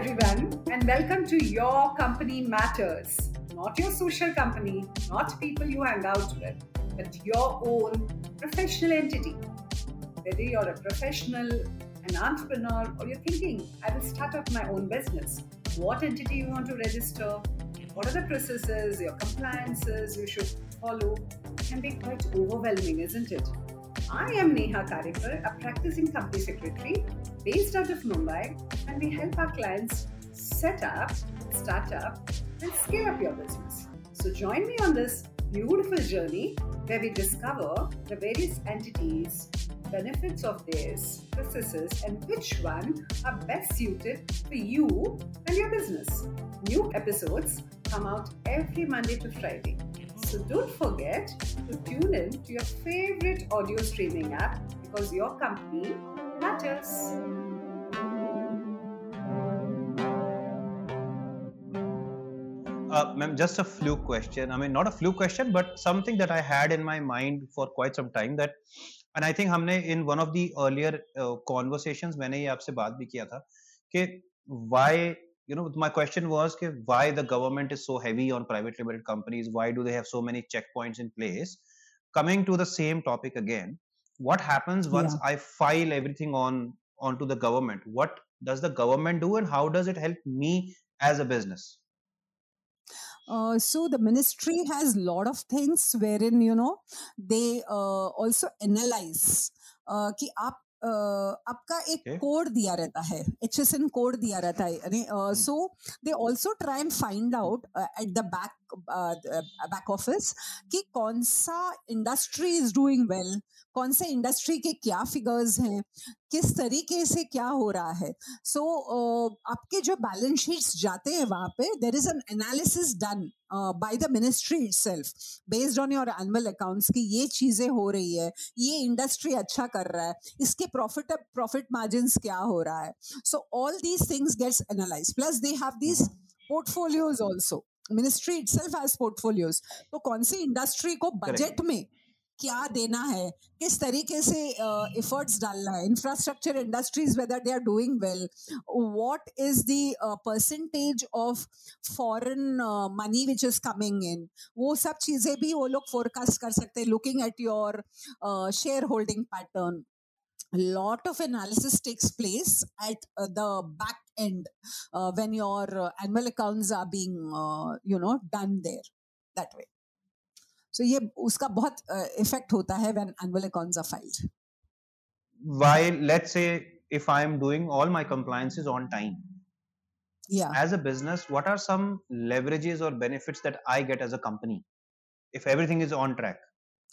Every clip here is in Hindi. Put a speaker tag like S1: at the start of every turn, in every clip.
S1: everyone, and welcome to Your Company Matters. Not your social company, not people you hang out with, but your own professional entity. Whether you're a professional, an entrepreneur, or you're thinking, I will start up my own business, what entity you want to register, what are the processes, your compliances you should follow, can be quite overwhelming, isn't it? I am Neha Karikar, a practicing company secretary based out of Mumbai, and we help our clients set up, start up, and scale up your business. So join me on this beautiful journey where we discover the various entities, benefits of theirs, processes, and which one are best suited for you and your business. New episodes come out every Monday to Friday. So don't forget to tune in to your favorite audio streaming app because your company matters.
S2: Uh, ma'am, just a fluke question. I mean, not a fluke question, but something that I had in my mind for quite some time that, and I think हमने in one of the earlier uh, conversations मैंने ये आपसे बात भी किया था कि why you know my question was कि why the government is so heavy on private limited companies why do they have so many checkpoints in place coming to the same topic again what happens once
S3: Yeah.
S2: i file everything on onto the government what does the government do and how does it help me as a business
S3: Uh, so the ministry has lot of things wherein you know they uh, also analyze uh, कि आप uh, आपका एक
S2: Okay.
S3: कोड दिया रहता है एच एस एन कोड दिया रहता है so they also try and find out at the back back office कि कौन सा इंडस्ट्री इज डूइंग वेल कौन से इंडस्ट्री के क्या फिगर्स हैं? किस तरीके से क्या हो रहा है? सो so, uh, आपके जो बैलेंस शीट्स जाते हैं वहाँ पे there is an analysis done by the ministry itself based on your annual accounts की ये चीज़ें हो रही है ये इंडस्ट्री अच्छा कर रहा है इसके प्रॉफिट प्रॉफिट मार्जिन क्या हो रहा है? So all these things gets analyse plus they have these portfolios also ministry itself has portfolios तो कौन सी इंडस्ट्री को बजट में क्या देना है? किस तरीके से एफर्ट्स डालना है? Infrastructure industries whether they are doing well what is the percentage of foreign money which is coming in वो सब चीज़ें भी वो लोग फोरकास्ट कर सकते हैं looking at your share holding pattern place at uh, the back end uh, when your uh, annual accounts are being uh, you know done there that way. so ये उसका बहुत इफेक्ट होता है when annual accounts are filed
S2: while let's say if i am doing all my compliances on time
S3: yeah
S2: as a business what are some leverages or benefits that i get as a company if everything is on track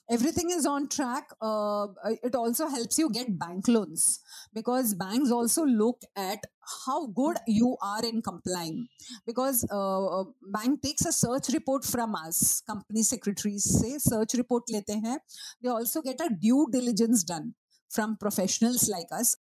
S3: everything is on track. Uh, it also helps you get bank loans because banks also look at how good you are in complying because uh, uh bank takes a search report from us company secretaries say search report lete they also get a due diligence done from professionals like us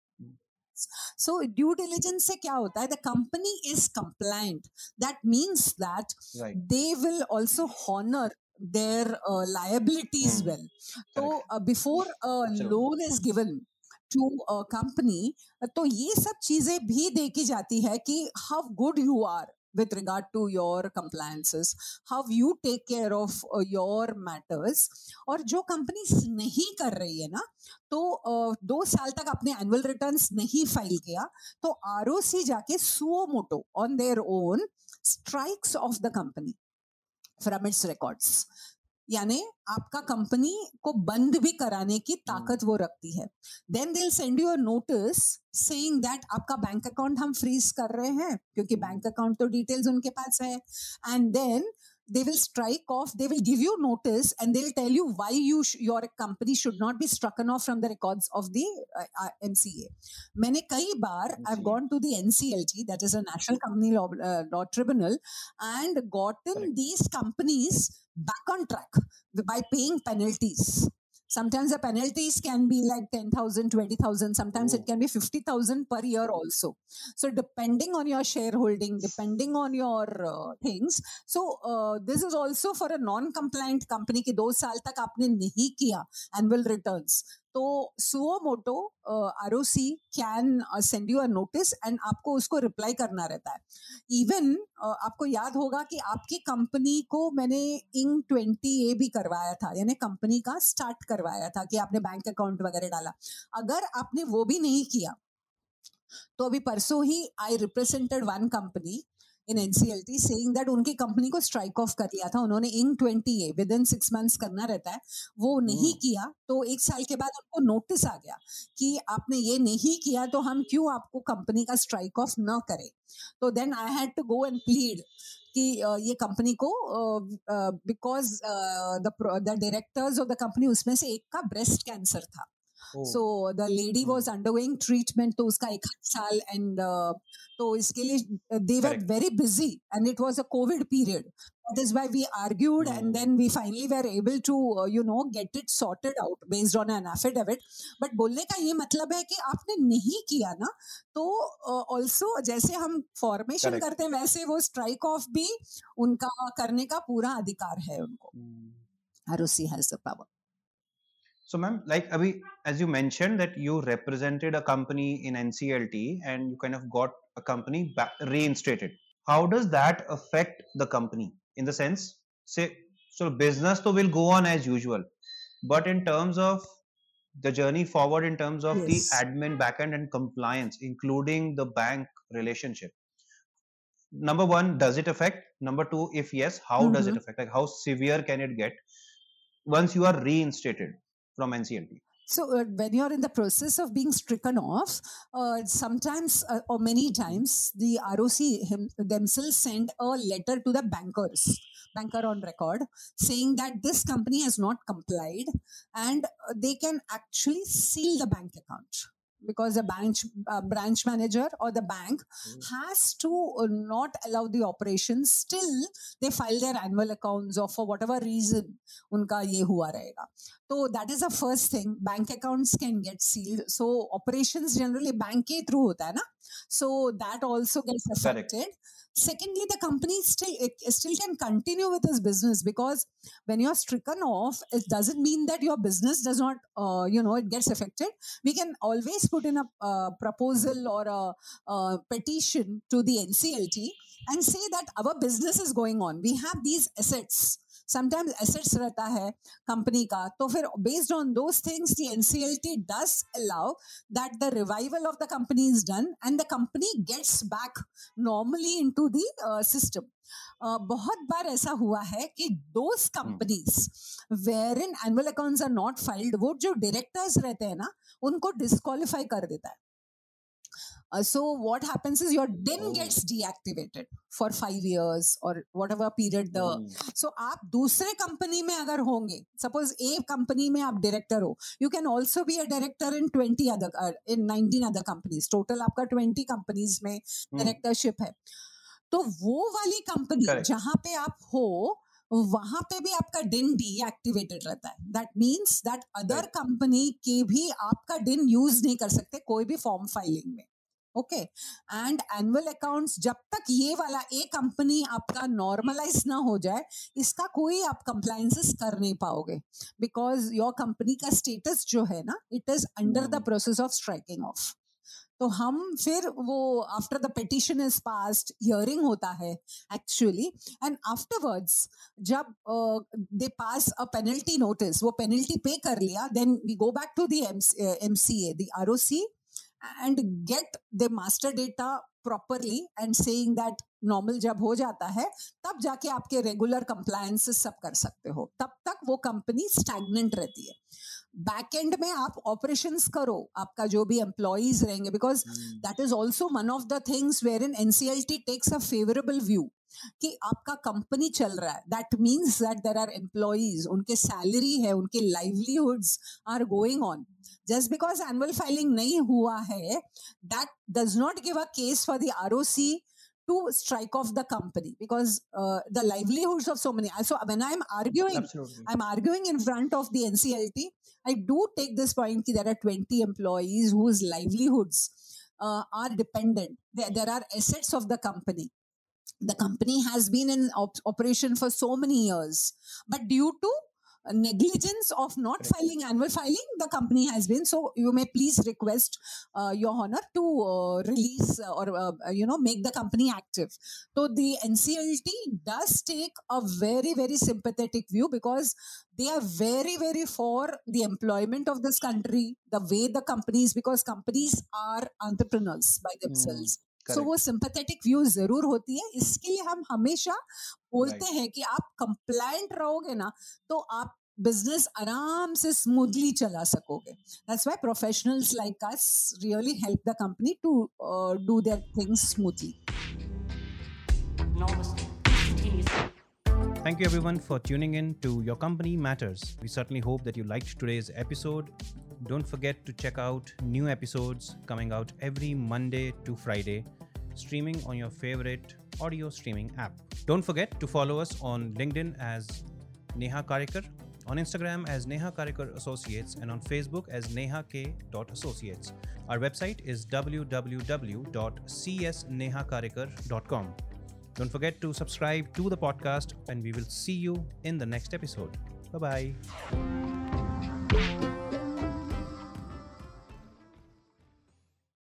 S3: so due diligence se kya hota hai the company is compliant that means that
S2: right.
S3: they will also honor their uh, liabilities
S2: Hmm.
S3: well. So
S2: Correct.
S3: uh, before a
S2: Absolutely.
S3: loan is given to a company, uh, तो ये सब चीज़ें भी देखी जाती है कि how good you are with regard to your compliances, how you take care of uh, your matters. और जो कंपनी नहीं कर रही है ना तो uh, दो साल तक अपने एनुअल रिटर्न्स नहीं फ़ाइल किया तो ROC जाके suo motu on their own strikes off the company from its records यानी आपका कंपनी को बंद भी कराने की ताकत वो रखती है। Then they'll send you notice saying that आपका बैंक अकाउंट हम फ्रीज कर रहे हैं क्योंकि बैंक अकाउंट तो डिटेल्स उनके पास है। And then they will strike off they will give you notice and they'll tell you why you sh- your company should not be stricken off from the records of the uh, uh, mca many kai bar i've gone to the nclt that is a national company law, uh, law tribunal and gotten
S2: Correct.
S3: these companies back on track by paying penalties sometimes the penalties can be like 10000 20000 sometimes
S2: oh.
S3: it can be 50000 per year also. So depending on your shareholding depending on your uh, things so uh, this is also for a non compliant company ki 2 saal tak aapne nahi kiya annual returns. तो suo motu R can send you a notice and आपको उसको रिप्लाई करना रहता है। इवन uh, आपको याद होगा कि आपकी कंपनी को मैंने इंग ट्वेंटी ए भी करवाया था यानी कंपनी का स्टार्ट करवाया था कि आपने बैंक अकाउंट वगैरह डाला। अगर आपने वो भी नहीं किया तो अभी परसों ही I represented one company in NCLT saying that उनकी कंपनी को स्ट्राइक ऑफ़ कर लिया था उन्होंने in twenty A within six months करना रहता है वो नहीं
S2: Hmm.
S3: किया तो एक साल के बाद उनको नोटिस आ गया कि आपने ये नहीं किया तो हम क्यों आपको कंपनी का स्ट्राइक ऑफ़ न करें तो then I had to go and plead कि ये कंपनी को because the directors of the company उसमें से एक का ब्रेस्ट कैंसर था. So the lady
S2: Hmm.
S3: Was undergoing treatment तो उसका एक साल एंड तो इसके लिए they
S2: were
S3: very busy and it was a covid period that is why we argued
S2: Hmm.
S3: and then we finally were able to uh, you know get it sorted out based on an affidavit but बोलने का ये मतलब है कि आपने नहीं किया ना तो ऑल्सो जैसे हम फॉर्मेशन
S2: Correct.
S3: करते हैं वैसे वो स्ट्राइक ऑफ़ भी उनका करने का पूरा अधिकार है उनको
S2: Hmm.
S3: ROC has the power
S2: So, ma'am, like Abhi, as you mentioned that you represented a company in NCLT and you kind of got a company back, reinstated. How does that affect the company? In the sense, say, so business to will go on as usual, but in terms of the journey forward, in terms of
S3: Yes.
S2: the admin backend and compliance, including the bank relationship. Number one, does it affect? Number two, if yes, how does it
S3: Mhm.
S2: affect? Like, how severe can it get once you are reinstated from NCLT?
S3: So uh, when you're in the process of being stricken off, uh, sometimes uh, or many times the ROC him, themselves send a letter to the bankers, banker on record, saying that this company has not complied, and uh, they can actually seal the bank account because the branch uh, branch manager or the bank mm. has to uh, not allow the operations Still, they file their annual accounts or for whatever reason unka ye hua rahega. So that is the first thing. Bank accounts can get sealed. So operations generally bank ke through hota hai na so that also gets
S2: Correct.
S3: affected. Secondly the company still it still can continue with its business because when you're stricken off it doesn't mean that your business does not uh, you know it gets affected. We can always put in a uh, proposal or a, uh petition to the nclt and say that our business is going on. We have these assets sometimes assets रहता है कंपनी का तो फिर based on those things the NCLT does allow that the revival of the company is done and the company gets back normally into system बहुत बार ऐसा हुआ है कि those companies where in annual account are not filed वो जो डायरेक्टर्स रहते हैं ना उनको डिस्कालीफाई कर देता है। Uh, so what happens is your DIN
S2: Oh.
S3: gets deactivated for five years or whatever period the
S2: Hmm.
S3: सो आप दूसरे कंपनी में अगर होंगे सपोज़ ए कंपनी में आप डायरेक्टर हो you can also be a director in twenty other in nineteen other companies total आपका ट्वेंटी कंपनीज़ में
S2: Hmm.
S3: डायरेक्टरशिप है तो वो वाली कंपनी. जहाँ पे आप हो वहाँ पे भी आपका डिन डीएक्टिवेटेड रहता है that means that
S2: other
S3: company के भी आपका डिन यूज़ नहीं कर सकते कोई भी फॉर्म फाइलिंग में ओके एंड एनुअल अकाउंट्स जब तक ये वाला एक कंपनी आपका नॉर्मलाइज ना हो जाए इसका कोई आप कंप्लायंसेस कर नहीं पाओगे. बिकॉज़ योर कंपनी का स्टेटस जो है ना it is under
S2: the.
S3: Process of striking off तो हम फिर वो after the petition is passed hearing होता है एक्चुअली एंड आफ्टरवर्ड्स जब they pass a penalty notice वो पेनल्टी पे कर लिया then we go back to the M C A the R O C and get the master data properly and saying that normal जब हो जाता है तब जाके आपके रेगुलर कंप्लायंसेस सब कर सकते हो तब तक वो कंपनी स्टैगनेंट रहती है बैक एंड में आप ऑपरेशंस करो आपका जो भी एम्प्लॉयज़ रहेंगे because
S2: Hmm.
S3: that is also one of the things wherein NCLT takes a favorable view कि आपका कंपनी चल रहा है that means that there are employees उनके सैलरी है उनके livelihoods are going on just because annual filing नहीं हुआ है that does not give a case for the R O C to strike off the company because uh, the livelihoods of so many so when i'm arguing
S2: Absolutely.
S3: I'm arguing in front of the NCLT. I do take this point that there are 20 employees whose livelihoods uh, are dependent. There, there are assets of the company. The company has been in op- operation for so many years, but due to negligence of not filing annual filing the company has been so you may please request uh, your honor to uh, release or uh, you know make the company active. So the nclt does take a very very sympathetic view because they are very very for the employment of this country the way the companies because companies are entrepreneurs by themselves
S2: so
S3: वो सिंपथेटिक व्यू ज़रूर होती है। इसके लिए हम हमेशा बोलते हैं कि आप कंप्लाइंट रहोगे ना तो आप बिज़नेस आराम से स्मूथली चला सकोगे। That's why professionals like us really help the company to do their
S4: things smoothly
S2: Thank you everyone for tuning in to Your Company Matters. We certainly hope that you liked today's episode. Don't forget to check out new episodes coming out every Monday to Friday, streaming on your favorite audio streaming app. Don't forget to follow us on LinkedIn as Neha Karikar, on Instagram as Neha Karikar Associates, and on Facebook as Neha K. Associates. Our website is www.csnehakarikar.com. Don't forget to subscribe to the podcast, and we will see you in the next episode. Bye bye.